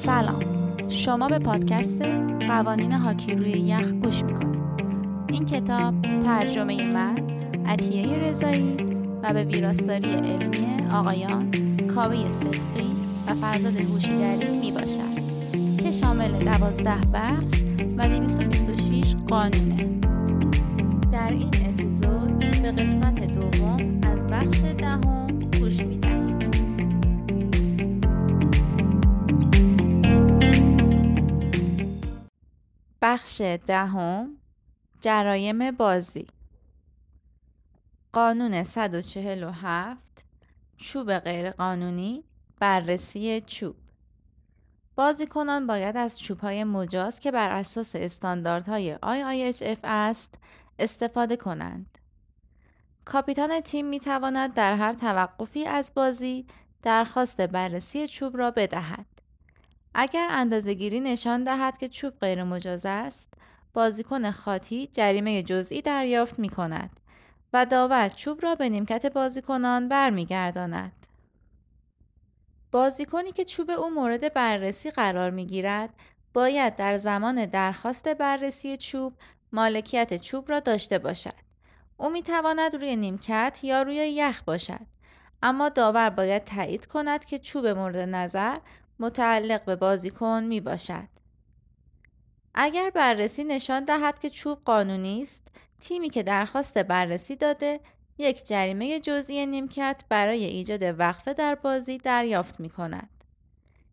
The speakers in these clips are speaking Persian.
سلام. شما به پادکست قوانین هاکی روی یخ گوش می‌کنید. این کتاب ترجمه من عطیه رضایی و به ویراستاری علمی آقایان کاوی صدقی و فرزاد هوشیدری می باشد که شامل دوازده بخش و 226 قانونه. در این بخش دهم جرایم بازی قانون 147 چوب غیرقانونی بررسی چوب بازیکنان باید از چوبهای مجاز که بر اساس استانداردهای IIHF است استفاده کنند. کاپیتان تیم می تواند در هر توقفی از بازی درخواست بررسی چوب را بدهد. اگر اندازهگیری نشان دهد که چوب غیر مجاز است، بازیکن خاطی جریمه جزئی دریافت می کند و داور چوب را به نیمکت بازیکنان برمیگرداند. بازیکنی که چوب او مورد بررسی قرار می گیرد باید در زمان درخواست بررسی چوب مالکیت چوب را داشته باشد. او می تواند روی نیمکت یا روی یخ باشد. اما داور باید تایید کند که چوب مورد نظر متعلق به بازیکن می باشد. اگر بررسی نشان دهد که چوب قانونی است، تیمی که درخواست بررسی داده یک جریمه جزئی نیمکت برای ایجاد وقفه در بازی دریافت می کند.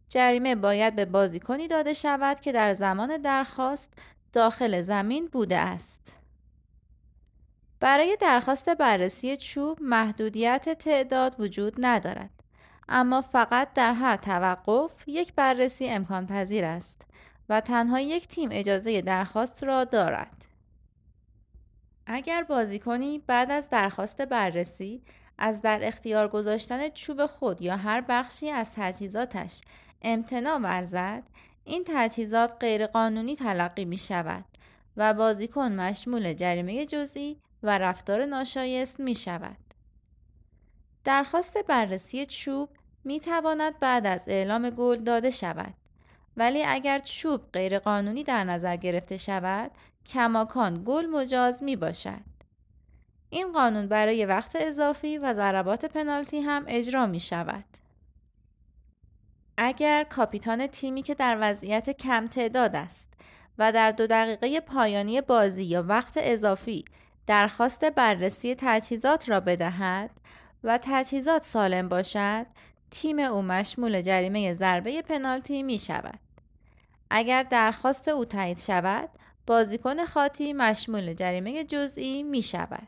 جریمه باید به بازیکنی داده شود که در زمان درخواست داخل زمین بوده است. برای درخواست بررسی چوب محدودیت تعداد وجود ندارد. اما فقط در هر توقف یک بررسی امکان پذیر است و تنها یک تیم اجازه درخواست را دارد. اگر بازیکنی بعد از درخواست بررسی از در اختیار گذاشتن چوب خود یا هر بخشی از تجهیزاتش امتناع ورزد این تجهیزات غیرقانونی تلقی می شود و بازیکن مشمول جریمه جزئی و رفتار ناشایست می شود. درخواست بررسی چوب می تواند بعد از اعلام گل داده شود ولی اگر چوب غیرقانونی در نظر گرفته شود کماکان گل مجاز می باشد. این قانون برای وقت اضافی و ضربات پنالتی هم اجرا می شود. اگر کاپیتان تیمی که در وضعیت کم تعداد است و در دو دقیقه پایانی بازی یا وقت اضافی درخواست بررسی تجهیزات را بدهد و تجهیزات سالم باشد تیم او مشمول جریمه ضربه پنالتی می شود. اگر درخواست او تایید شود بازیکن خاطی مشمول جریمه جزئی می شود.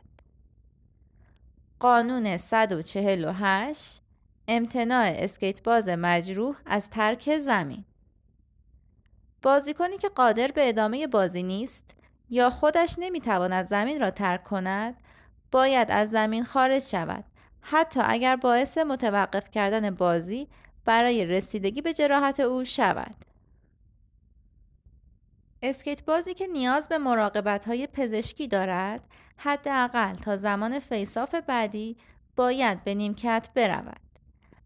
قانون 148 امتناع اسکیت باز مجروح از ترک زمین بازیکنی که قادر به ادامه بازی نیست یا خودش نمی‌تواند زمین را ترک کند باید از زمین خارج شود حتی اگر باعث متوقف کردن بازی برای رسیدگی به جراحت او شود اسکیت بازی که نیاز به مراقبت های پزشکی دارد حداقل تا زمان فیصاف بعدی باید به نیمکت برود.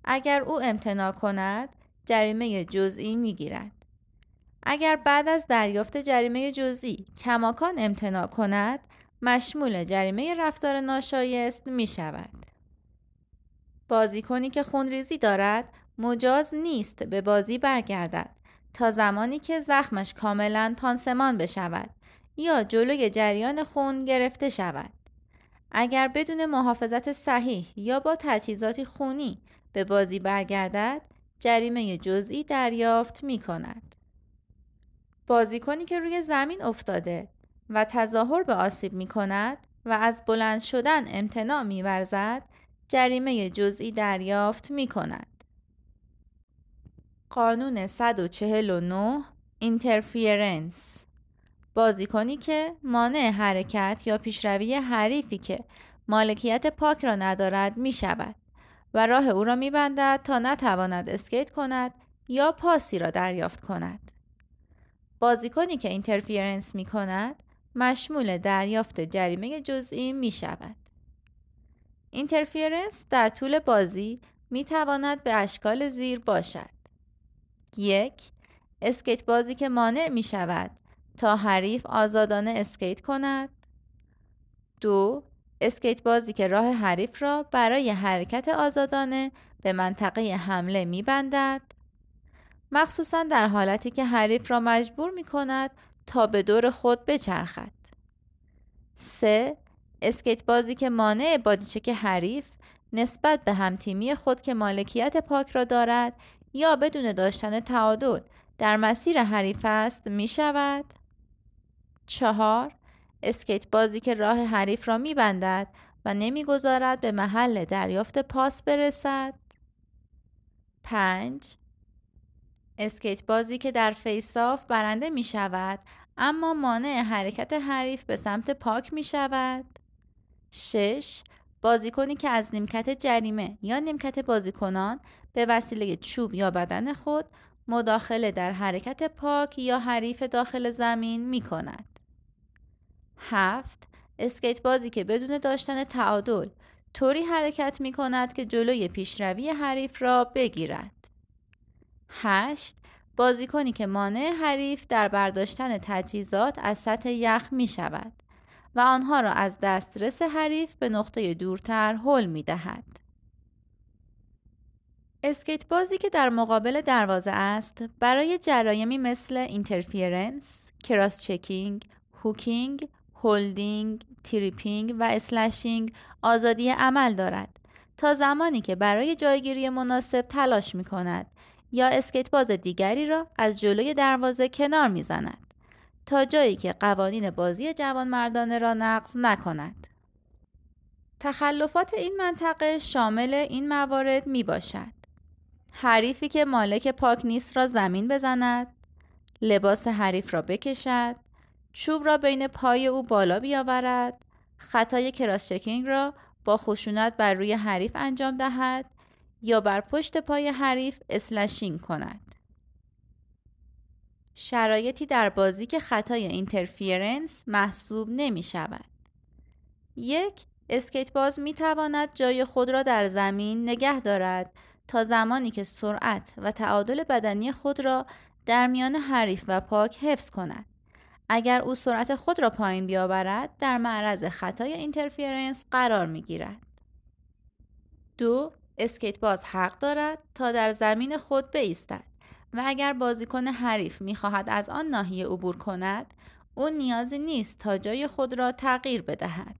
اگر او امتناع کند جریمه جزئی می گیرد. اگر بعد از دریافت جریمه جزئی کماکان امتناع کند مشمول جریمه رفتار ناشایست می شود. بازیکنی که خونریزی دارد مجاز نیست به بازی برگردد تا زمانی که زخمش کاملا پانسمان بشود یا جلوی جریان خون گرفته شود. اگر بدون محافظت صحیح یا با تجهیزاتی خونی به بازی برگردد جریمه جزئی دریافت می کند. بازیکنی که روی زمین افتاده و تظاهر به آسیب می کند و از بلند شدن امتناع می ورزد جریمه جزئی دریافت می کند. قانون 149 اینترفیرنس بازیکنی که مانع حرکت یا پیشروی حریفی که مالکیت puck را ندارد می شود و راه او را می بندد تا نتواند اسکیت کند یا پاسی را دریافت کند. بازیکنی که interference می کند مشمول دریافت جریمه جزئی می شود. interference در طول بازی می تواند به اشکال زیر باشد. یک اسکیت بازی که مانع می شود تا حریف آزادانه اسکیت کند دو اسکیت بازی که راه حریف را برای حرکت آزادانه به منطقه حمله می بندد مخصوصا در حالتی که حریف را مجبور می کند تا به دور خود بچرخد 3. اسکیت بازی که مانع body check حریف نسبت به همتیمی خود که مالکیت puck را دارد یا بدون داشتن تعادل در مسیر حریف است می شود. چهار اسکیت بازی که راه حریف را می بندد و نمی‌گذارد به محل دریافت پاس برسد. 5. اسکیت بازی که در face-off برنده می شود اما مانع حرکت حریف به سمت puck می شود. 6. بازیکنی که از نیمکت جریمه یا نیمکت بازیکنان به وسیله چوب یا بدن خود مداخله در حرکت پاک یا حریف داخل زمین می کند. 7. اسکیت بازی که بدون داشتن تعادل طوری حرکت می کند که جلوی پیشروی حریف را بگیرد. 8. بازیکنی که مانع حریف در برداشتن تجهیزات از سطح یخ می شود و آنها را از دسترس حریف به نقطه دورتر هل می دهد. اسکیت بازی که در مقابل دروازه است برای جرایمی مثل interference، cross-checking، hooking، holding، tripping و slashing آزادی عمل دارد تا زمانی که برای جایگیری مناسب تلاش می کند یا اسکیت باز دیگری را از جلوی دروازه کنار می زند تا جایی که قوانین بازی جوان مردانه را نقض نکند. تخلفات این منطقه شامل این موارد می باشد. حریفی که مالک پاک نیست را زمین بزند، لباس حریف را بکشد، چوب را بین پای او بالا بیاورد، خطای کراس چکینگ را با خشونت بر روی حریف انجام دهد یا بر پشت پای حریف اسلشینگ کند. شرایطی در بازی که خطای interference محسوب نمی شود. یک اسکیت باز می تواند جای خود را در زمین نگه دارد تا زمانی که سرعت و تعادل بدنی خود را در میان حریف و puck حفظ کند. اگر او سرعت خود را پایین بیاورد در معرض خطای interference قرار می گیرد. هر اسکیت باز حق دارد تا در زمین خود بایستد و اگر بازیکن حریف می‌خواهد از آن ناحیه عبور کند او نیازی نیست تا جای خود را تغییر بدهد.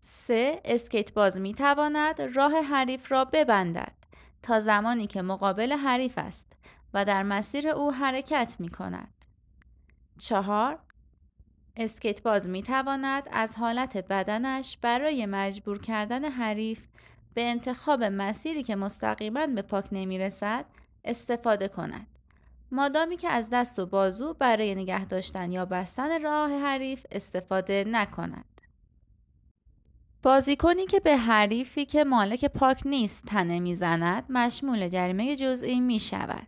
3. اسکیت باز می تواند راه حریف را ببندد تا زمانی که مقابل حریف است و در مسیر او حرکت می کند. 4. اسکیت باز می تواند از حالت بدنش برای مجبور کردن حریف به انتخاب مسیری که مستقیما به پاک نمی رسد استفاده کند. مادامی که از دست و بازو برای نگه داشتن یا بستن راه حریف استفاده نکند. بازیکنی که به حریفی که مالک پاک نیست تنه می‌زند مشمول جریمه جزئی می شود.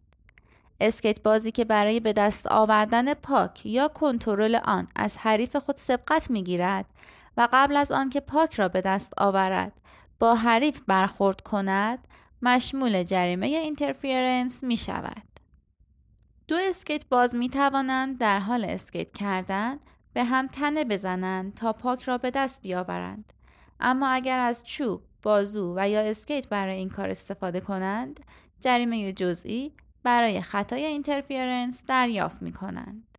اسکیت بازی که برای به دست آوردن پاک یا کنترل آن از حریف خود سبقت می گیرد و قبل از آنکه puck را به دست آورد با حریف برخورد کند مشمول جریمه interference می شود. دو اسکیت باز می توانند در حال اسکیت کردن به هم تنه بزنند تا puck را به دست بیاورند. اما اگر از چوب، بازو و یا اسکیت برای این کار استفاده کنند، جریمه جزئی برای خطای interference دریافت می کنند.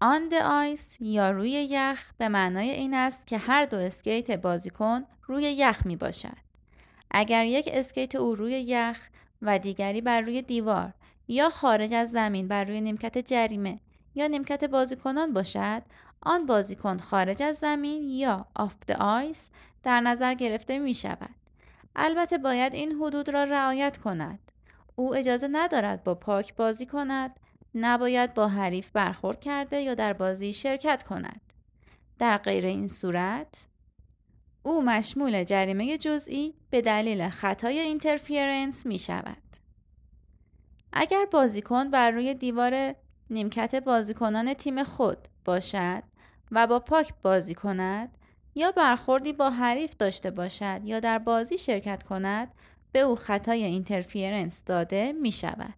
on ice یا روی یخ به معنای این است که هر دو اسکیت بازیکن روی یخ می باشد. اگر یک اسکیت او روی یخ و دیگری بر روی دیوار یا خارج از زمین بر روی نیمکت جریمه یا نیمکت بازیکنان باشد آن بازیکن خارج از زمین یا off the ice در نظر گرفته می شود. البته باید این حدود را رعایت کند. او اجازه ندارد با puck بازی کند نباید با حریف برخورد کرده یا در بازی شرکت کند. در غیر این صورت او مشمول جریمه جزئی به دلیل خطای اینترفیرنس می شود. اگر بازیکن بر روی دیوار نیمکت بازیکنان تیم خود باشد و با پاک بازی کند یا برخوردی با حریف داشته باشد یا در بازی شرکت کند به او خطای interference داده می شود.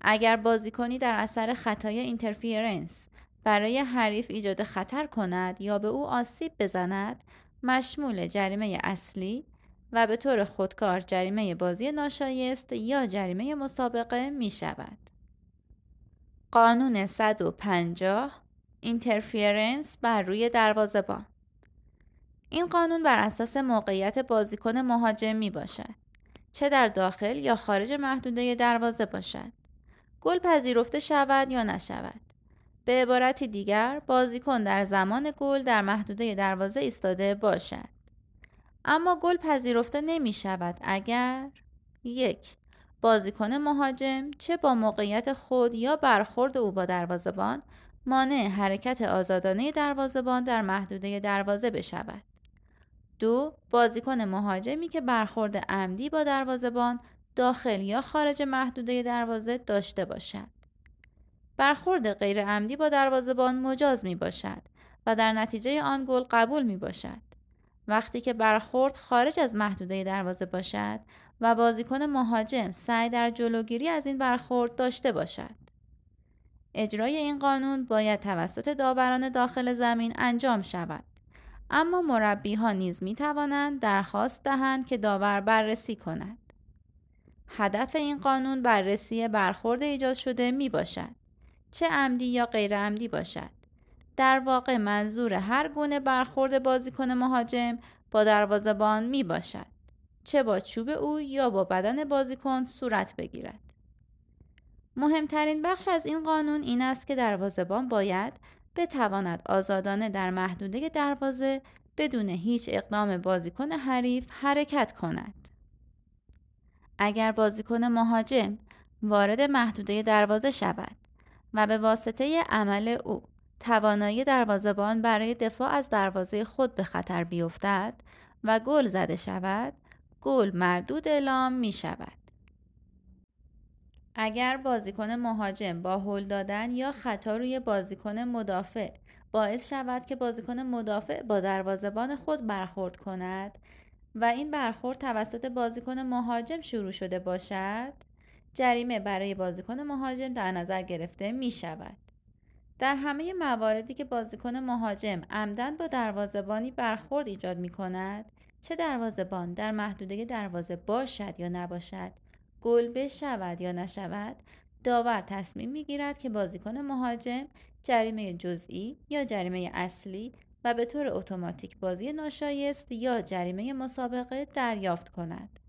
اگر بازیکنی در اثر خطای interference برای حریف ایجاد خطر کند یا به او آسیب بزند مشمول جریمه اصلی و به طور خودکار جریمه بازی ناشایست یا جریمه مسابقه می شود. قانون 150 interference بر روی دروازه‌بان این قانون بر اساس موقعیت بازیکن مهاجم می باشد چه در داخل یا خارج محدوده دروازه باشد. گل پذیرفته شود یا نشود. به عبارتی دیگر بازیکن در زمان گل در محدوده دروازه ایستاده باشد اما گل پذیرفته نمی شود اگر یک بازیکن مهاجم چه با موقعیت خود یا برخورد او با دروازهبان مانع حرکت آزادانه دروازهبان در محدوده دروازه بشود. دو بازیکن مهاجمی که برخورد عمدی با دروازهبان داخل یا خارج محدوده دروازه داشته باشد. برخورد غیر عمدی با دروازهبان مجاز می باشد و در نتیجه آن گل قبول می باشد. وقتی که برخورد خارج از محدوده دروازه باشد و بازیکن مهاجم سعی در جلوگیری از این برخورد داشته باشد. اجرای این قانون باید توسط داوران داخل زمین انجام شود. اما مربی ها نیز می توانند درخواست دهند که داور بررسی کند. هدف این قانون بررسی برخورد ایجاد شده می باشد. چه عمدی یا غیر عمدی باشد. در واقع منظور هر گونه برخورد بازیکن مهاجم با دروازهبان می باشد. چه با چوب او یا با بدن بازیکن صورت بگیرد. مهمترین بخش از این قانون این است که دروازهبان باید بتواند آزادانه در محدوده دروازه بدون هیچ اقدام بازیکن حریف حرکت کند. اگر بازیکن مهاجم وارد محدوده دروازه شود و به واسطه عمل او توانایی دروازهبان برای دفاع از دروازه خود به خطر بیفتد و گل زده شود گل مردود اعلام می شود. اگر بازیکن مهاجم با هل دادن یا خطا روی بازیکن مدافع باعث شود که بازیکن مدافع با دروازهبان خود برخورد کند و این برخورد توسط بازیکن مهاجم شروع شده باشد جریمه برای بازیکن مهاجم در نظر گرفته می شود. در همه مواردی که بازیکن مهاجم عمدن با دروازهبانی برخورد ایجاد می کند چه دروازهبان در محدوده دروازه باشد یا نباشد گل بشود یا نشود داور تصمیم می‌گیرد که بازیکن مهاجم جریمه جزئی یا جریمه اصلی و به طور اتوماتیک بازی ناشایست یا جریمه مسابقه دریافت کند.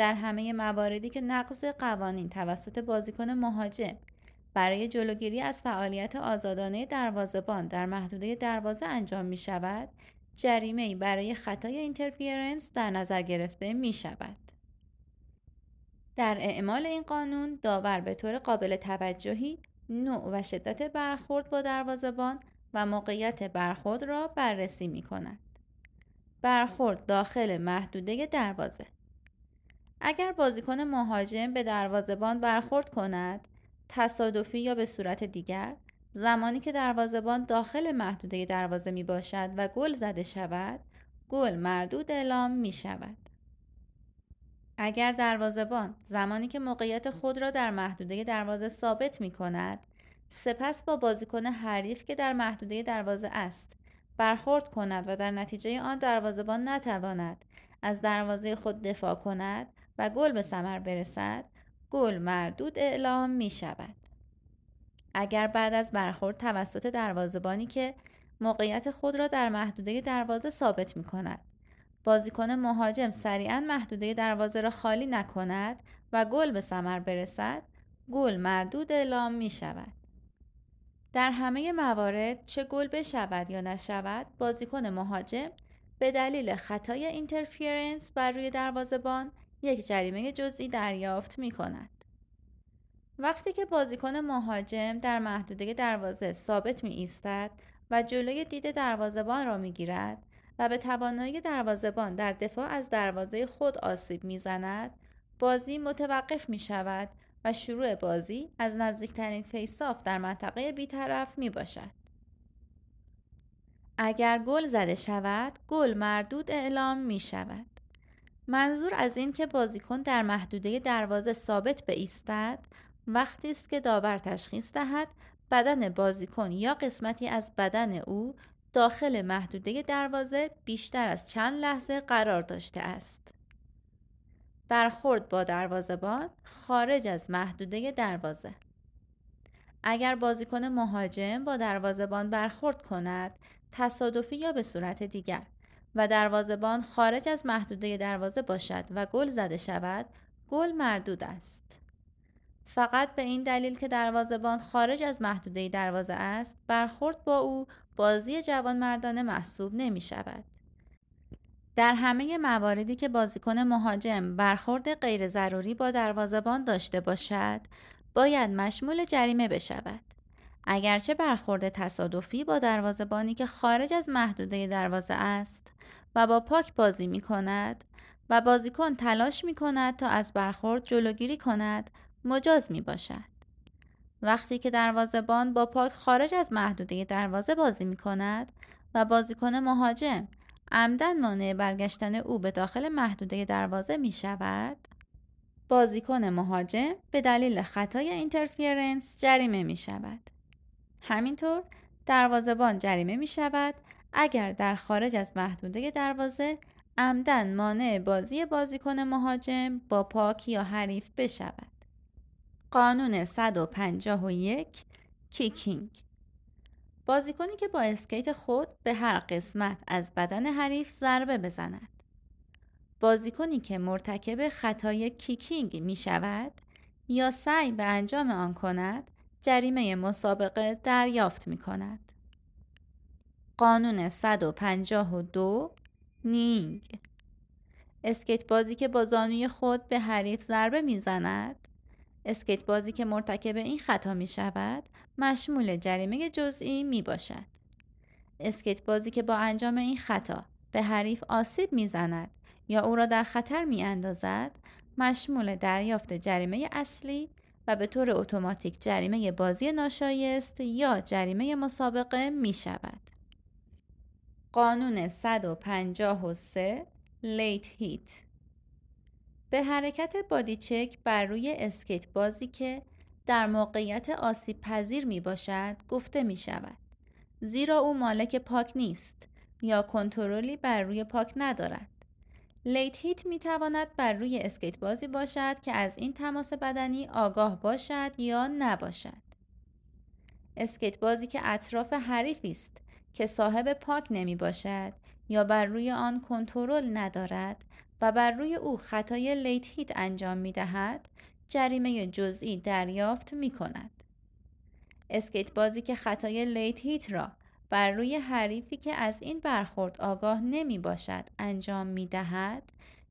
در همه مواردی که نقض قوانین توسط بازیکن مهاجم برای جلوگیری از فعالیت آزادانه دروازهبان در محدوده دروازه انجام می شود، جریمه برای خطای اینترفیرنس در نظر گرفته می شود. در اعمال این قانون داور به طور قابل توجهی نوع و شدت برخورد با دروازهبان و موقعیت برخورد را بررسی می کند. برخورد داخل محدوده دروازه اگر بازیکن مهاجم به دروازهبان برخورد کند تصادفی یا به صورت دیگر زمانی که دروازهبان داخل محدوده دروازه می باشد و گل زده شود گل مردود اعلام می شود اگر دروازهبان زمانی که موقعیت خود را در محدوده دروازه ثابت می کند سپس با بازیکن حریف که در محدوده دروازه است برخورد کند و در نتیجه آن دروازهبان نتواند از دروازه خود دفاع کند و گل به ثمر برسد گل مردود اعلام می شود. اگر بعد از برخورد توسط دروازهبانی که موقعیت خود را در محدوده دروازه ثابت می کند بازیکن مهاجم سریعا محدوده دروازه را خالی نکند و گل به ثمر برسد گل مردود اعلام می شود. در همه موارد چه گل بشود یا نشود بازیکن مهاجم به دلیل خطای اینترفیرنس بر روی دروازهبان یک جریمه جزئی دریافت می کند. وقتی که بازیکن مهاجم در محدوده دروازه ثابت می ایستد و جلوی دید دروازهبان را می گیرد و به توانایی دروازهبان در دفاع از دروازه خود آسیب می‌زند بازی متوقف می شود و شروع بازی از نزدیکترین فیصاف در منطقه بیطرف می باشد. اگر گل زده شود گل مردود اعلام می شود. منظور از این که بازیکن در محدوده دروازه ثابت به ایستد وقتی است که داور تشخیص دهد بدن بازیکن یا قسمتی از بدن او داخل محدوده دروازه بیشتر از چند لحظه قرار داشته است. برخورد با دروازهبان خارج از محدوده دروازه اگر بازیکن مهاجم با دروازهبان برخورد کند تصادفی یا به صورت دیگر و دروازهبان خارج از محدوده دروازه باشد و گل زده شود گل مردود است. فقط به این دلیل که دروازهبان خارج از محدوده دروازه است برخورد با او بازی جوان مردانه محسوب نمی شود. در همه مواردی که بازیکن مهاجم برخورد غیر ضروری با دروازهبان داشته باشد باید مشمول جریمه بشود. اگرچه برخورد تصادفی با دروازهبانی که خارج از محدوده دروازه است و با پاک بازی می کند و بازیکن تلاش می کند تا از برخورد جلوگیری کند مجاز می باشد. وقتی که دروازهبان با پاک خارج از محدوده دروازه بازی می کند و بازیکن مهاجم عمدن مانع برگشتن او به داخل محدوده دروازه می شود بازیکن مهاجم به دلیل خطای اینترفیرنس جریمه می شود. همینطور دروازه‌بان جریمه می شود اگر در خارج از محدوده دروازه عمداً مانع بازی بازیکن مهاجم با puck یا حریف بشود. قانون 151 kicking بازیکنی که با اسکیت خود به هر قسمت از بدن حریف ضربه بزند. بازیکنی که مرتکب خطای kicking می شود یا سعی به انجام آن کند جریمه مسابقه دریافت می کند. قانون 152 kneeing اسکیت بازی که با زانوی خود به حریف ضربه می زند اسکیت بازی که مرتکب این خطا می شود مشمول جریمه جزئی می باشد. اسکیت بازی که با انجام این خطا به حریف آسیب می زند یا او را در خطر می اندازد مشمول دریافت جریمه اصلی به طور اتوماتیک جریمه بازی ناشایست یا جریمه مسابقه می شود. قانون 153 لیت هیت به حرکت بادی چک بر روی اسکیت بازی که در موقعیت آسیب پذیر می باشد گفته می شود. زیرا او مالک پاک نیست یا کنترلی بر روی puck ندارد. late hit می تواند بر روی اسکیت بازی باشد که از این تماس بدنی آگاه باشد یا نباشد. اسکیت بازی که اطراف حریفی است که صاحب puck نمی باشد یا بر روی آن کنترل ندارد و بر روی او خطای late hit انجام می دهد جریمه جزئی دریافت می کند. اسکیت بازی که خطای late hit را بر روی حریفی که از این برخورد آگاه نمی باشد انجام می دهد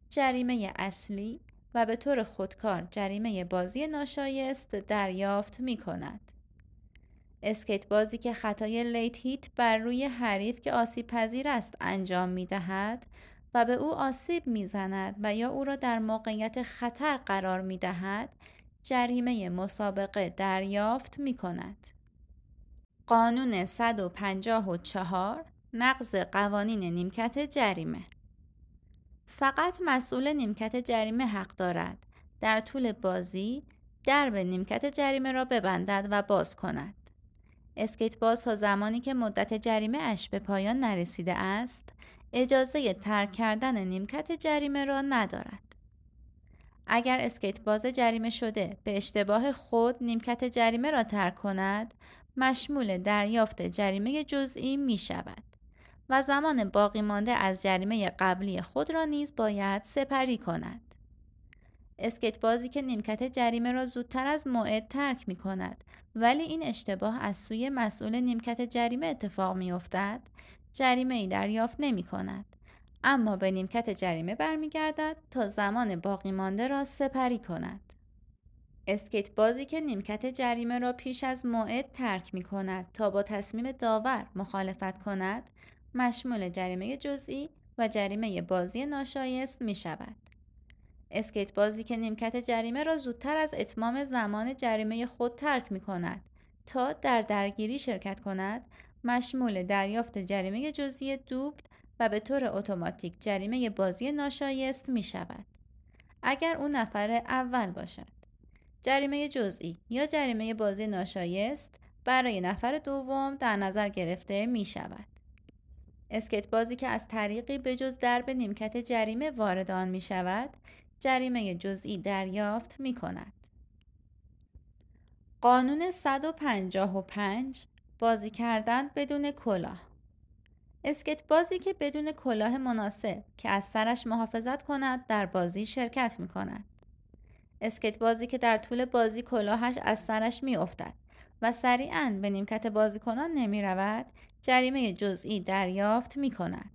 جریمه اصلی و به طور خودکار جریمه بازی ناشایست دریافت می کند. اسکیت بازی که خطای late hit بر روی حریف که آسیب پذیر است انجام می دهد و به او آسیب می زند و یا او را در موقعیت خطر قرار می دهد جریمه مسابقه دریافت می کند. قانون 154 نقض قوانین نیمکت جریمه فقط مسئول نیمکت جریمه حق دارد در طول بازی درب نیمکت جریمه را ببندد و باز کند. اسکیت باز تا زمانی که مدت جریمه اش به پایان نرسیده است اجازه ترک کردن نیمکت جریمه را ندارد. اگر اسکیت باز جریمه شده به اشتباه خود نیمکت جریمه را ترک کند مشمول دریافت جریمه جزئی می شود و زمان باقی مانده از جریمه قبلی خود را نیز باید سپری کند. اسکیت بازی که نیمکت جریمه را زودتر از موعد ترک می کند ولی این اشتباه از سوی مسئول نیمکت جریمه اتفاق می افتد جریمه ای دریافت نمی کند. اما به نیمکت جریمه برمیگردد تا زمان باقی مانده را سپری کند. اسکیت بازی که نیمکت جریمه را پیش از موعد ترک می کند تا با تصمیم داور مخالفت کند مشمول جریمه جزئی و جریمه بازی ناشایست می شود. اسکیت بازی که نیمکت جریمه را زودتر از اتمام زمان جریمه خود ترک می کند تا در درگیری شرکت کند مشمول دریافت جریمه جزئی دوبل و به طور اتوماتیک جریمه بازی ناشایست می شود. اگر او نفر اول باشد. جریمه جزئی یا جریمه بازی ناشایست برای نفر دوم در نظر گرفته می شود. اسکت بازی که از طریقی به جز درب نیمکت جریمه وارد آن می شود، جریمه جزئی دریافت می کند. قانون 155 بازی کردن بدون کلاه اسکیت بازی که بدون کلاه مناسب که از سرش محافظت کند در بازی شرکت می کند. اسکیت بازی که در طول بازی کلاهش از سرش می افتد و سریعا به نیمکت بازیکنان نمی رود جریمه جزئی دریافت می کند.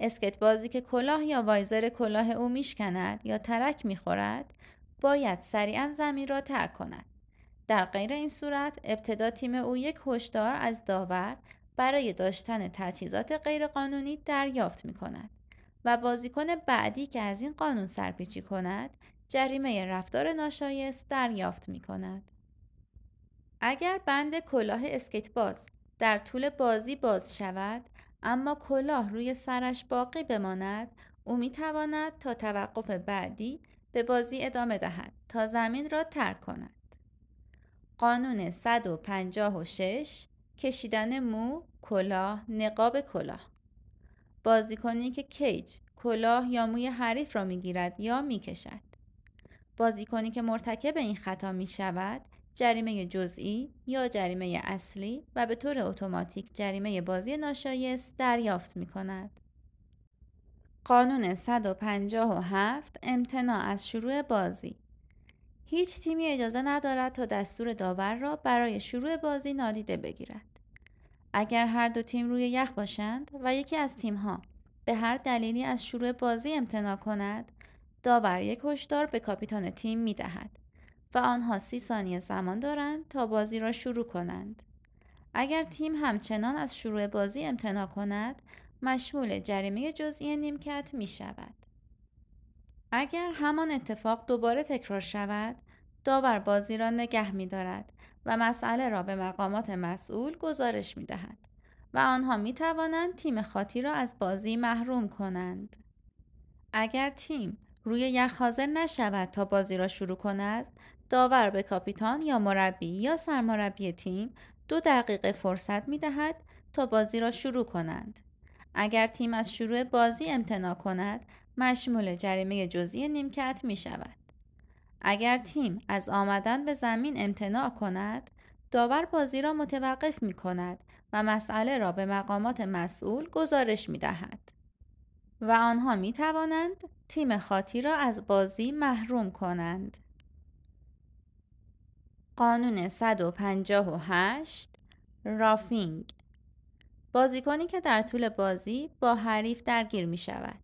اسکیت بازی که کلاه یا visor کلاه او میشکند یا ترک می خورد باید سریعا زمین را ترک کند. در غیر این صورت ابتدا تیم او یک هشدار از داور برای داشتن تجهیزات غیرقانونی دریافت می کند و بازیکن بعدی که از این قانون سرپیچی کند جریمه رفتار ناشایست دریافت می کند. اگر بند کلاه اسکیت باز در طول بازی باز شود اما کلاه روی سرش باقی بماند او می تواند تا توقف بعدی به بازی ادامه دهد تا زمین را ترک کند. قانون 156 کشیدن مو، کلاه، نقاب کلاه بازیکنی که کیج، کلاه یا موی حریف را می‌گیرد یا می‌کشد بازیکنی که مرتکب این خطا می شود جریمه جزئی یا جریمه اصلی و به طور اتوماتیک جریمه بازی ناشایست دریافت می کند. قانون 157 امتناع از شروع بازی هیچ تیمی اجازه ندارد تا دستور داور را برای شروع بازی نادیده بگیرد. اگر هر دو تیم روی یخ باشند و یکی از تیمها به هر دلیلی از شروع بازی امتناع کند، داور یک هشدار به کاپیتان تیم می دهد و آنها سی ثانیه زمان دارند تا بازی را شروع کنند. اگر تیم همچنان از شروع بازی امتناع کند، مشمول جریمه جزئی نیمکت می شود. اگر همان اتفاق دوباره تکرار شود، داور بازی را نگه می دارد و مسئله را به مقامات مسئول گزارش می دهد و آنها می توانند تیم خاطی را از بازی محروم کنند. اگر تیم روی یخ حاضر نشود تا بازی را شروع کند، داور به کاپیتان یا مربی یا سرمربی تیم دو دقیقه فرصت می دهد تا بازی را شروع کنند. اگر تیم از شروع بازی امتناع کند، مشمول جریمه جزئی نیمکت می شود. اگر تیم از آمدن به زمین امتناع کند، داور بازی را متوقف می کند و مسئله را به مقامات مسئول گزارش می دهد. و آنها می توانند تیم خاطی را از بازی محروم کنند. قانون 158 رافینگ بازیکنی که در طول بازی با حریف درگیر می شود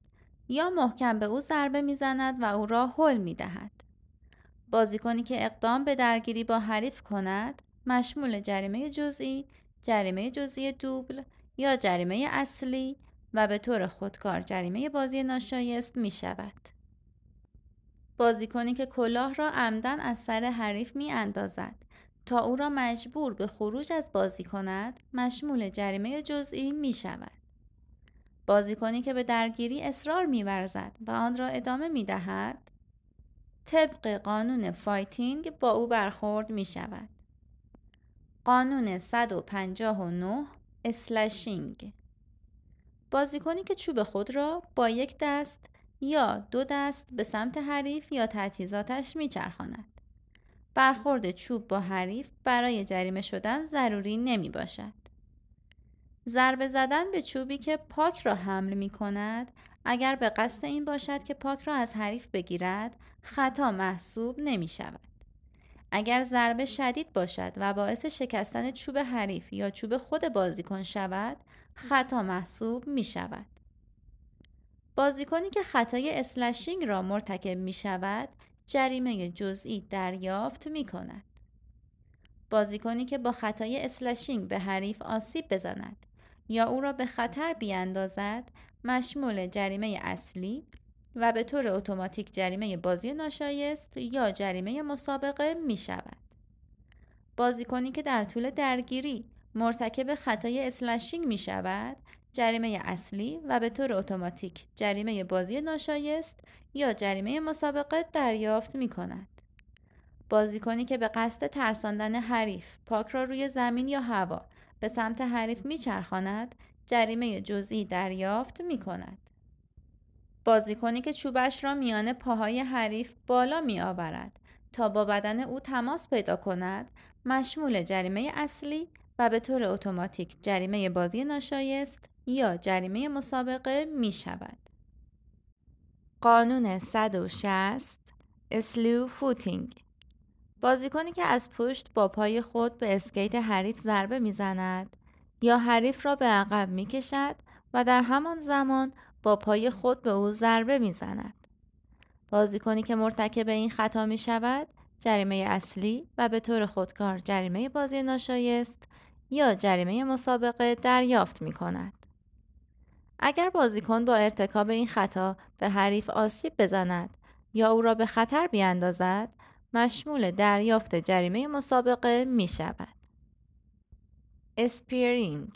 یا محکم به او ضربه می زند و او را حل می دهد. بازیکنی که اقدام به درگیری با حریف کند مشمول جریمه جزئی، جریمه جزئی دوبل یا جریمه اصلی و به طور خودکار جریمه بازی ناشایست می شود. بازیکنی که کلاه را عمداً از سر حریف می اندازد تا او را مجبور به خروج از بازی کند مشمول جریمه جزئی می شود. بازیکنی که به درگیری اصرار می ورزد و آن را ادامه می دهد طبق قانون fighting با او برخورد می شود. قانون 159 slashing بازیکنی که چوب خود را با یک دست یا دو دست به سمت حریف یا تجهیزاتش میچرخاند. برخورد چوب با حریف برای جریمه شدن ضروری نمی باشد. ضربه زدن به چوبی که پاک را حمل می کند اگر به قصد این باشد که پاک را از حریف بگیرد خطا محسوب نمی شود. اگر ضربه شدید باشد و باعث شکستن چوب حریف یا چوب خود بازیکن شود خطا محسوب می شود. بازیکنی که خطای slashing را مرتکب می شود جریمه جزئی دریافت می کند. بازیکنی که با خطای slashing به حریف آسیب بزند یا او را به خطر بیاندازد مشمول جریمه اصلی و به طور اتوماتیک جریمه بازی ناشایست یا جریمه مسابقه می شود. بازیکنی که در طول درگیری مرتکب خطای اسلشینگ می شود جریمه اصلی و به طور اتوماتیک جریمه بازی ناشایست یا جریمه مسابقه دریافت می کند. بازیکنی که به قصد ترساندن حریف پاک را روی زمین یا هوا به سمت حریف میچرخاند جریمه جزئی دریافت می کند. بازیکنی که چوبش را میان پاهای حریف بالا می آورد تا با بدن او تماس پیدا کند مشمول جریمه اصلی و به طور اتوماتیک جریمه بازی ناشایست یا جریمه مسابقه می شود. قانون 160 slew footing بازیکنی که از پشت با پای خود به اسکیت حریف ضربه می‌زند یا حریف را به عقب می کشد و در همان زمان با پای خود به او ضربه می‌زند. بازیکنی که مرتکب این خطا می شود جریمه اصلی و به طور خودکار جریمه بازی ناشایست یا جریمه مسابقه دریافت می کند. اگر بازیکن با ارتکاب این خطا به حریف آسیب بزند یا او را به خطر بیاندازد مشمول دریافت جریمه مسابقه می شود. اسپیرینگ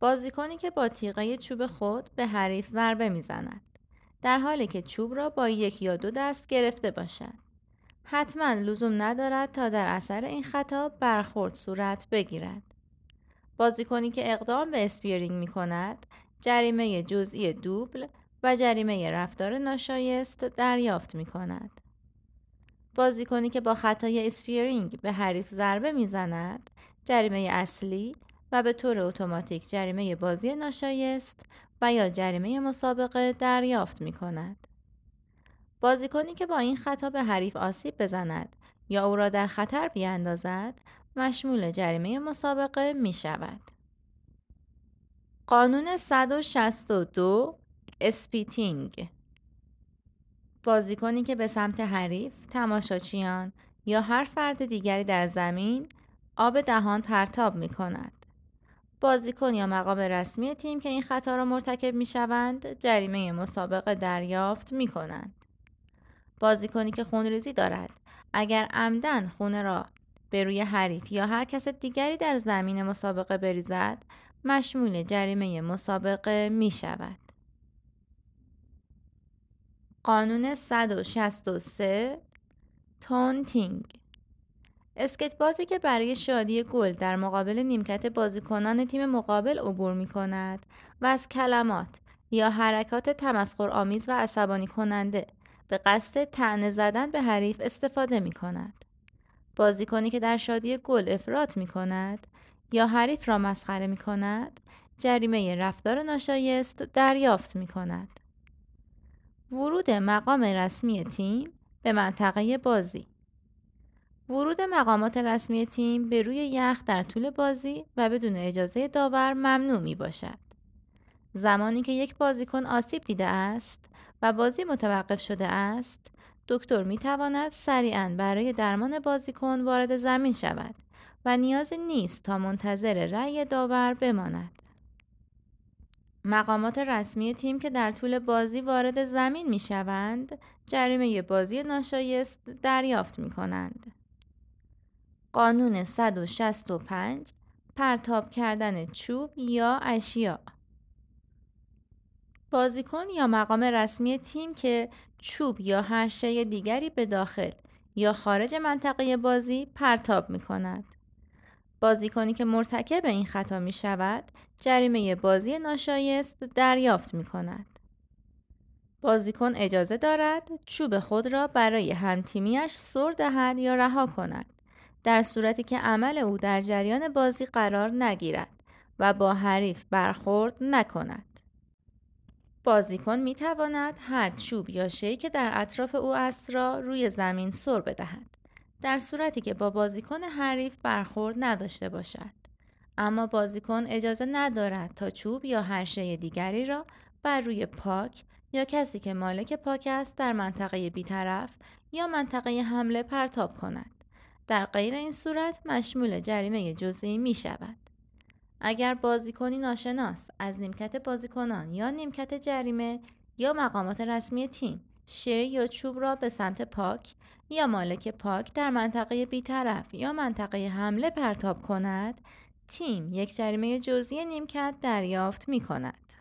بازیکنی که با تیغه چوب خود به حریف ضربه می‌زند در حالی که چوب را با یک یا دو دست گرفته باشد حتما لزوم ندارد تا در اثر این خطا برخورد صورت بگیرد بازیکنی که اقدام به spearing می کند جریمه جزئی دوبل و جریمه رفتار ناشایست دریافت می کند. بازیکنی که با خطای spearing به حریف ضربه می‌زند جریمه اصلی و به طور اتوماتیک جریمه بازی ناشایست و یا جریمه مسابقه دریافت می کند. بازیکنی که با این خطا به حریف آسیب بزند یا او را در خطر بیاندازد مشمول جریمه مسابقه می شود. قانون 162 spitting بازیکنی که به سمت حریف، تماشاچیان یا هر فرد دیگری در زمین آب دهان پرتاب می کند. بازیکن یا مقام رسمی تیم که این خطا را مرتکب می شوند جریمه مسابقه دریافت می کنند. بازیکنی که خونریزی دارد اگر عمدن خونه را به روی حریف یا هر کس دیگری در زمین مسابقه بریزد مشمول جریمه مسابقه می شود. قانون 163 تونتینگ اسکت بازی که برای شادی گل در مقابل نیمکت بازیکنان تیم مقابل عبور می کند و از کلمات یا حرکات تمسخر آمیز و عصبانی کننده به قصد تنه زدن به حریف استفاده می کند. بازیکنی که در شادی گل افراط می کند یا حریف را مسخره می کند جریمه رفتار ناشایست دریافت می کند. ورود مقام رسمی تیم به منطقه بازی ورود مقامات رسمی تیم به روی یخ در طول بازی و بدون اجازه داور ممنوع می باشد. زمانی که یک بازیکن آسیب دیده است و بازی متوقف شده است، دکتر می تواند سریعا برای درمان بازیکن وارد زمین شود و نیازی نیست تا منتظر رأی داور بماند. مقامات رسمی تیم که در طول بازی وارد زمین می شوند، جریمه بازی ناشایست دریافت می کنند. قانون 165 پرتاب کردن چوب یا اشیا بازیکن یا مقام رسمی تیم که چوب یا هر شی دیگری به داخل یا خارج منطقه بازی پرتاب می کند. بازیکنی که مرتکب این خطا می شود جریمه بازی ناشایست دریافت می کند. بازیکن اجازه دارد چوب خود را برای همتیمیش سر دهد یا رها کند در صورتی که عمل او در جریان بازی قرار نگیرد و با حریف برخورد نکند. بازیکن می تواند هر چوب یا شی که در اطراف او است را روی زمین سر بدهد. در صورتی که با بازیکن حریف برخورد نداشته باشد اما بازیکن اجازه ندارد تا چوب یا هر شی دیگری را بر روی پاک یا کسی که مالک پاک است در منطقه بیطرف یا منطقه حمله پرتاب کند در غیر این صورت مشمول جریمه جزئی می شود اگر بازیکنی ناشناس از نیمکت بازیکنان یا نیمکت جریمه یا مقامات رسمی تیم شی یا چوب را به سمت پاک یا مالک پاک در منطقه بیطرف یا منطقه حمله پرتاب کند تیم یک جریمه جزئی نیمکت دریافت می کند.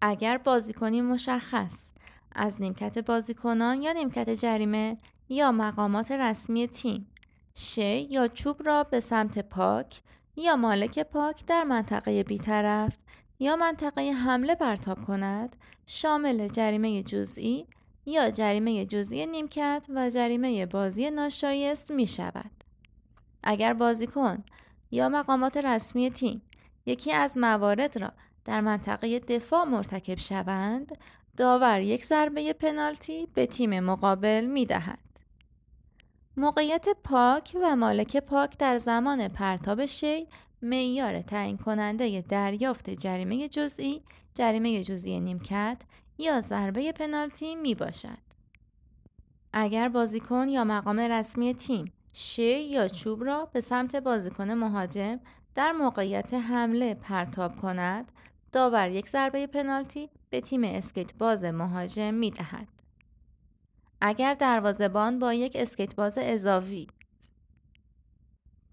اگر بازیکنی مشخص از نیمکت بازیکنان یا نیمکت جریمه یا مقامات رسمی تیم شی یا چوب را به سمت پاک یا مالک پاک در منطقه بیطرف یا منطقه حمله پرتاب کند شامل جریمه جزئی یا جریمه جزئی نیمکت و جریمه بازی ناشایست می شود. اگر بازیکن یا مقامات رسمی تیم یکی از موارد را در منطقه دفاع مرتکب شوند داور یک ضربه پنالتی به تیم مقابل می دهد. موقعیت پاک و مالک پاک در زمان پرتاب شی معیار تعیین کننده دریافت جریمه جزئی، جریمه جزئی نیمکت یا ضربه پنالتی می باشد. اگر بازیکن یا مقام رسمی تیم شی یا چوب را به سمت بازیکن مهاجم در موقعیت حمله پرتاب کند، داور یک ضربه پنالتی به تیم اسکیت باز مهاجم می دهد. اگر دروازبان با یک اسکیت باز اضافی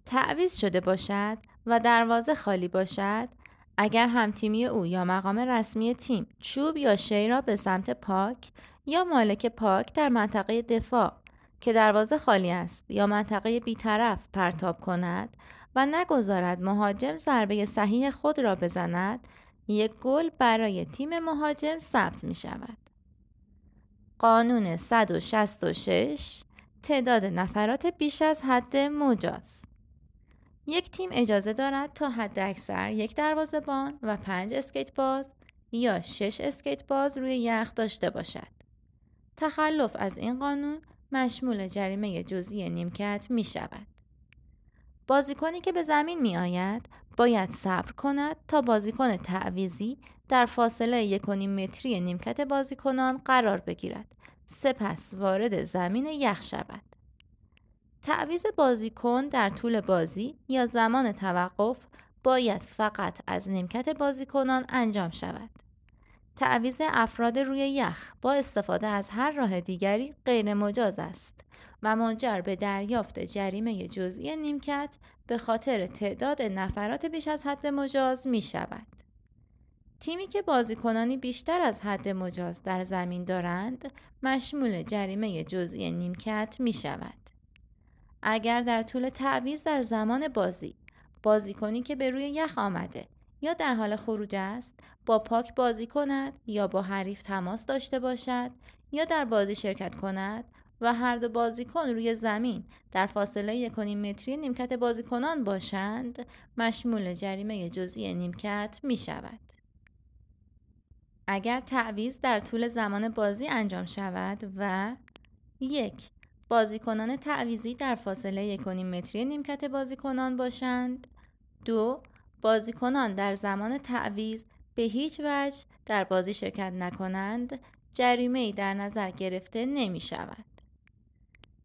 تعویض شده باشد و دروازه خالی باشد اگر همتیمی او یا مقام رسمی تیم چوب یا شی را به سمت puck یا مالک پاک در منطقه دفاع که دروازه خالی است یا منطقه بیطرف پرتاب کند و نگذارد مهاجم ضربه صحیح خود را بزند یک گل برای تیم مهاجم ثبت می شود. قانون 166 تعداد نفرات بیش از حد مجاز یک تیم اجازه دارد تا حد اکثر یک دروازه‌بان و پنج اسکیت باز یا شش اسکیت باز روی یخ داشته باشد. تخلف از این قانون مشمول جریمه جزئی نیمکت می شود. بازیکنی که به زمین می آید باید صبر کند تا بازیکن تعویزی در فاصله یکونیم متری نیمکت بازیکنان قرار بگیرد سپس وارد زمین یخ شود. تعویز بازیکن در طول بازی یا زمان توقف باید فقط از نیمکت بازیکنان انجام شود. تعویز افراد روی یخ با استفاده از هر راه دیگری غیر مجاز است و منجر به دریافت جریمه جزئی نیمکت به خاطر تعداد نفرات بیش از حد مجاز می شود. تیمی که بازیکنانی بیشتر از حد مجاز در زمین دارند مشمول جریمه جزئی نیمکت می شود. اگر در طول تعویز در زمان بازی بازیکنی که به روی یخ آمده یا در حال خروج است با پاک بازی کند یا با حریف تماس داشته باشد یا در بازی شرکت کند و هر دو بازیکن روی زمین در فاصله یکونیم متری نیمکت بازیکنان باشند مشمول جریمه جزئی نیمکت می شود. اگر تعویز در طول زمان بازی انجام شود و یک بازیکنان تعویزی در فاصله یکونیم متری نیمکت بازیکنان باشند دو بازیکنان در زمان تعویز به هیچ وجه در بازی شرکت نکنند جریمه ای در نظر گرفته نمی شود.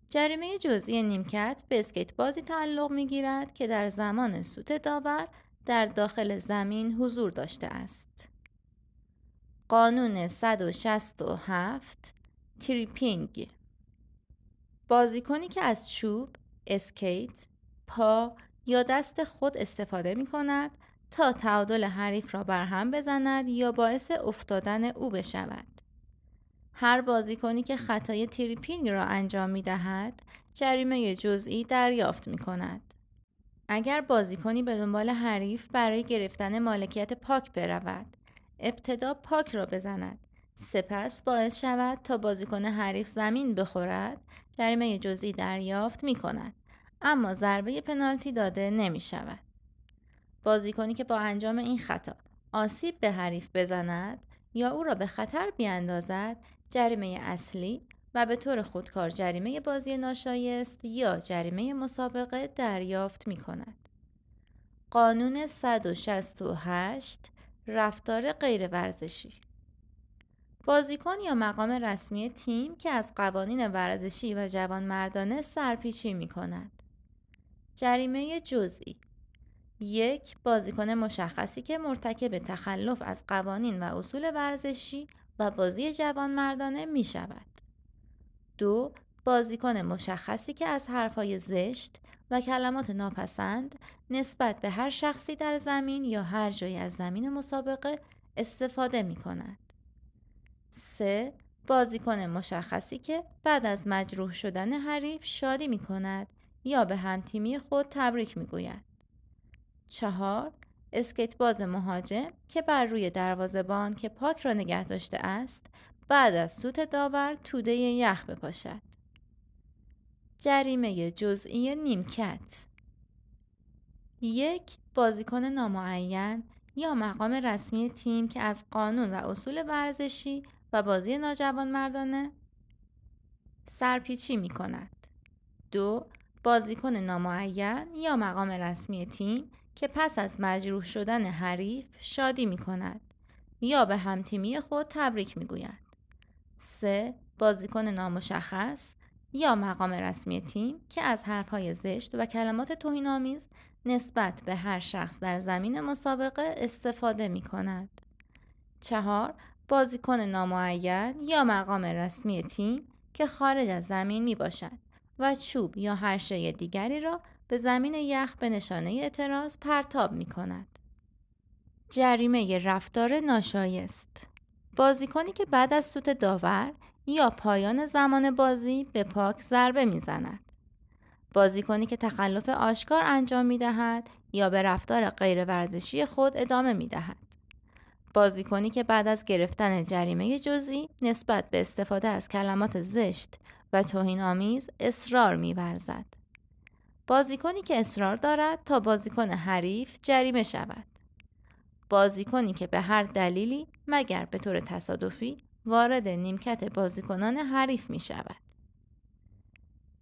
جریمه جزئی نیمکت به اسکیت بازی تعلق می گیرد که در زمان سوت داور در داخل زمین حضور داشته است. قانون 167 tripping بازیکنی که از چوب، اسکیت، پا یا دست خود استفاده می کند تا تعادل حریف را برهم بزند یا باعث افتادن او بشود. هر بازیکنی که خطای tripping را انجام می دهد، جریمه جزئی دریافت می کند. اگر بازیکنی به دنبال حریف برای گرفتن مالکیت puck برود، ابتدا پاک را بزند سپس باعث شود تا بازیکن حریف زمین بخورد جریمه جزئی دریافت می کند اما ضربه پنالتی داده نمی شود. بازیکنی که با انجام این خطا آسیب به حریف بزند یا او را به خطر بیاندازد جریمه اصلی و به طور خودکار جریمه بازی ناشایست یا جریمه مسابقه دریافت می کند. قانون 168 رفتار غیر ورزشی بازیکن یا مقام رسمی تیم که از قوانین ورزشی و جوانمردانه سرپیچی می کند. جریمه جزئی یک بازیکن مشخصی که مرتکب تخلف از قوانین و اصول ورزشی و بازی جوانمردانه می شود. دو بازیکن مشخصی که از حرفهای زشت و کلمات ناپسند نسبت به هر شخصی در زمین یا هر جایی از زمین مسابقه استفاده می کند. 3. بازیکن مشخصی که بعد از مجروح شدن حریف شادی می کند یا به همتیمی خود تبریک می گوید. چهار اسکیت باز مهاجم که بر روی دروازبان که پاک را نگه داشته است بعد از سوت داور توده یخ بپاشد. جریمه جزئی نیمکت یک بازیکن نامعین یا مقام رسمی تیم که از قانون و اصول ورزشی و بازی ناجوان مردانه سرپیچی می کند. دو بازیکن نامعین یا مقام رسمی تیم که پس از مجروح شدن حریف شادی می کند یا به همتیمی خود تبریک می گوید. سه بازیکن نامشخص یا مقام رسمی تیم که از حرفهای زشت و کلمات توهینآمیز نسبت به هر شخص در زمین مسابقه استفاده می کند. چهار بازیکن نامعین یا مقام رسمی تیم که خارج از زمین می باشد و چوب یا هر شی دیگری را به زمین یخ به نشانه اعتراض پرتاب می کند. جریمه رفتار ناشایست بازیکنی که بعد از سوت داور یا پایان زمان بازی به پاک ضربه می‌زند. بازیکنی که تخلف آشکار انجام می دهد یا به رفتار غیر ورزشی خود ادامه می دهد. بازیکنی که بعد از گرفتن جریمه جزئی نسبت به استفاده از کلمات زشت و توهین آمیز اصرار می ورزد. بازیکنی که اصرار دارد تا بازیکن حریف جریمه شود. بازیکنی که به هر دلیلی مگر به طور تصادفی وارد نیمکت بازیکنان حریف می شود.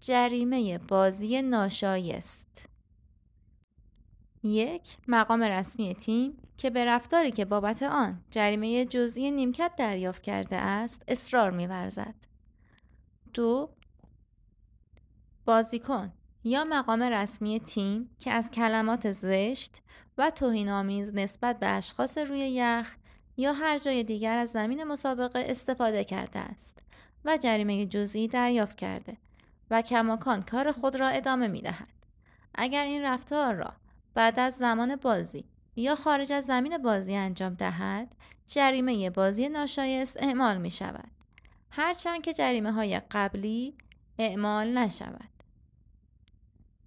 جریمه بازی ناشایست یک مقام رسمی تیم که به رفتاری که بابت آن جریمه جزئی نیمکت دریافت کرده است اصرار می‌ورزد. دو بازیکن یا مقام رسمی تیم که از کلمات زشت و توهینآمیز نسبت به اشخاص روی یخ یا هر جای دیگر از زمین مسابقه استفاده کرده است و جریمه جزئی دریافت کرده و کماکان کار خود را ادامه می دهد. اگر این رفتار را بعد از زمان بازی یا خارج از زمین بازی انجام دهد جریمه بازی ناشایست اعمال می شود. هرچند که جریمه های قبلی اعمال نشود.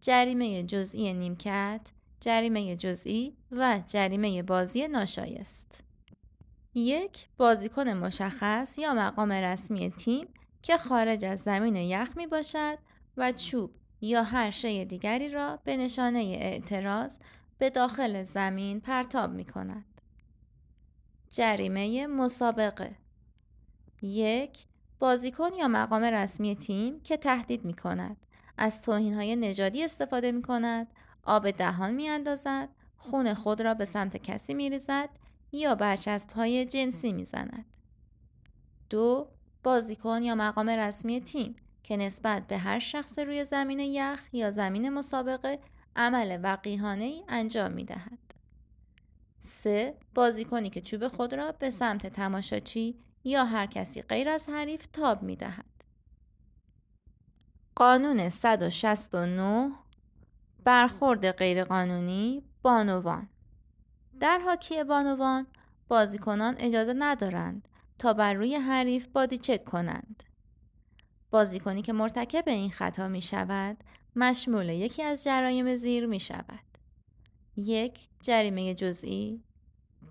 جریمه جزئی نیمکت، جریمه جزئی و جریمه بازی ناشایست. یک بازیکن مشخص یا مقام رسمی تیم که خارج از زمین یخ می باشد و چوب یا هر شی دیگری را به نشانه اعتراض به داخل زمین پرتاب می کند. جریمه مسابقه یک بازیکن یا مقام رسمی تیم که تهدید می کند از توهین های نژادی استفاده می کند آب دهان می اندازد خون خود را به سمت کسی می ریزد یا برچسب های جنسی می زند. دو بازیکن یا مقام رسمی تیم که نسبت به هر شخص روی زمین یخ یا زمین مسابقه عمل وقیهانه ای انجام می دهد. 3. بازیکنی که چوب خود را به سمت تماشاچی یا هر کسی غیر از حریف تاب می دهد. قانون 169 برخورد غیرقانونی بانوان در حاکی بانوان بازیکنان اجازه ندارند تا بر روی حریف بادی چک کنند. بازیکنی که مرتکب این خطا می شود مشمول یکی از جرایم زیر می شود. یک جریمه جزئی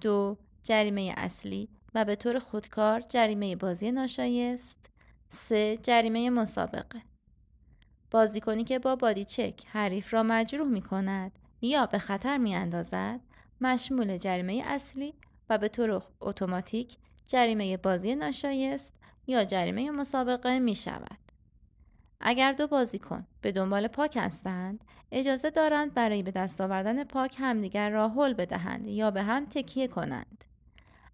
دو جریمه اصلی و به طور خودکار جریمه بازی ناشایست سه جریمه مسابقه بازیکنی که با بادی چک حریف را مجروح می کند یا به خطر می اندازد مشمول جریمه اصلی و به طور اتوماتیک جریمه بازی ناشایست یا جریمه مسابقه می شود. اگر دو بازیکن به دنبال پاک هستند اجازه دارند برای به دست آوردن پاک همدیگر را حل بدهند یا به هم تکیه کنند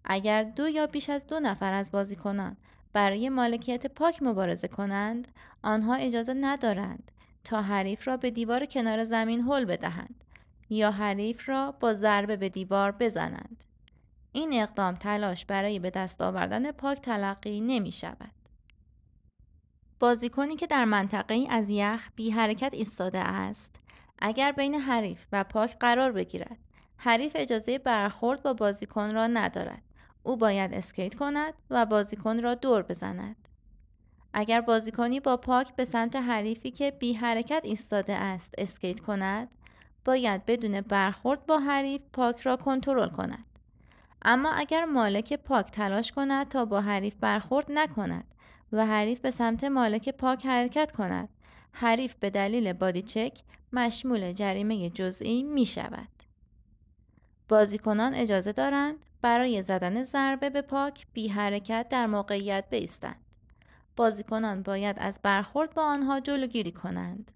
اگر دو یا بیش از دو نفر از بازیکنان برای مالکیت پاک مبارزه کنند آنها اجازه ندارند تا حریف را به دیوار کنار زمین حل بدهند یا حریف را با ضربه به دیوار بزنند. این اقدام تلاش برای به دست آوردن puck تلقی نمی شود. بازیکنی که در منطقه از یخ بی حرکت ایستاده است اگر بین حریف و puck قرار بگیرد حریف اجازه برخورد با بازیکن را ندارد. او باید اسکیت کند و بازیکن را دور بزند. اگر بازیکنی با puck به سمت حریفی که بی حرکت ایستاده است اسکیت کند باید بدون برخورد با حریف پاک را کنترل کند اما اگر مالک پاک تلاش کند تا با حریف برخورد نکند و حریف به سمت مالک پاک حرکت کند حریف به دلیل بادی چک مشمول جریمه جزئی می شود. بازیکنان اجازه دارند برای زدن ضربه به پاک بی حرکت در موقعیت بایستند. بازیکنان باید از برخورد با آنها جلوگیری کنند.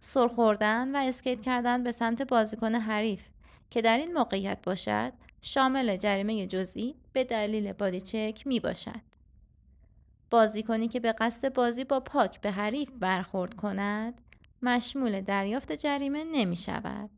سرخوردن و اسکیت کردن به سمت بازیکن حریف که در این موقعیت باشد شامل جریمه جزئی به دلیل بادی چک می باشد. بازیکنی که به قصد بازی با پاک به حریف برخورد کند مشمول دریافت جریمه نمی شود.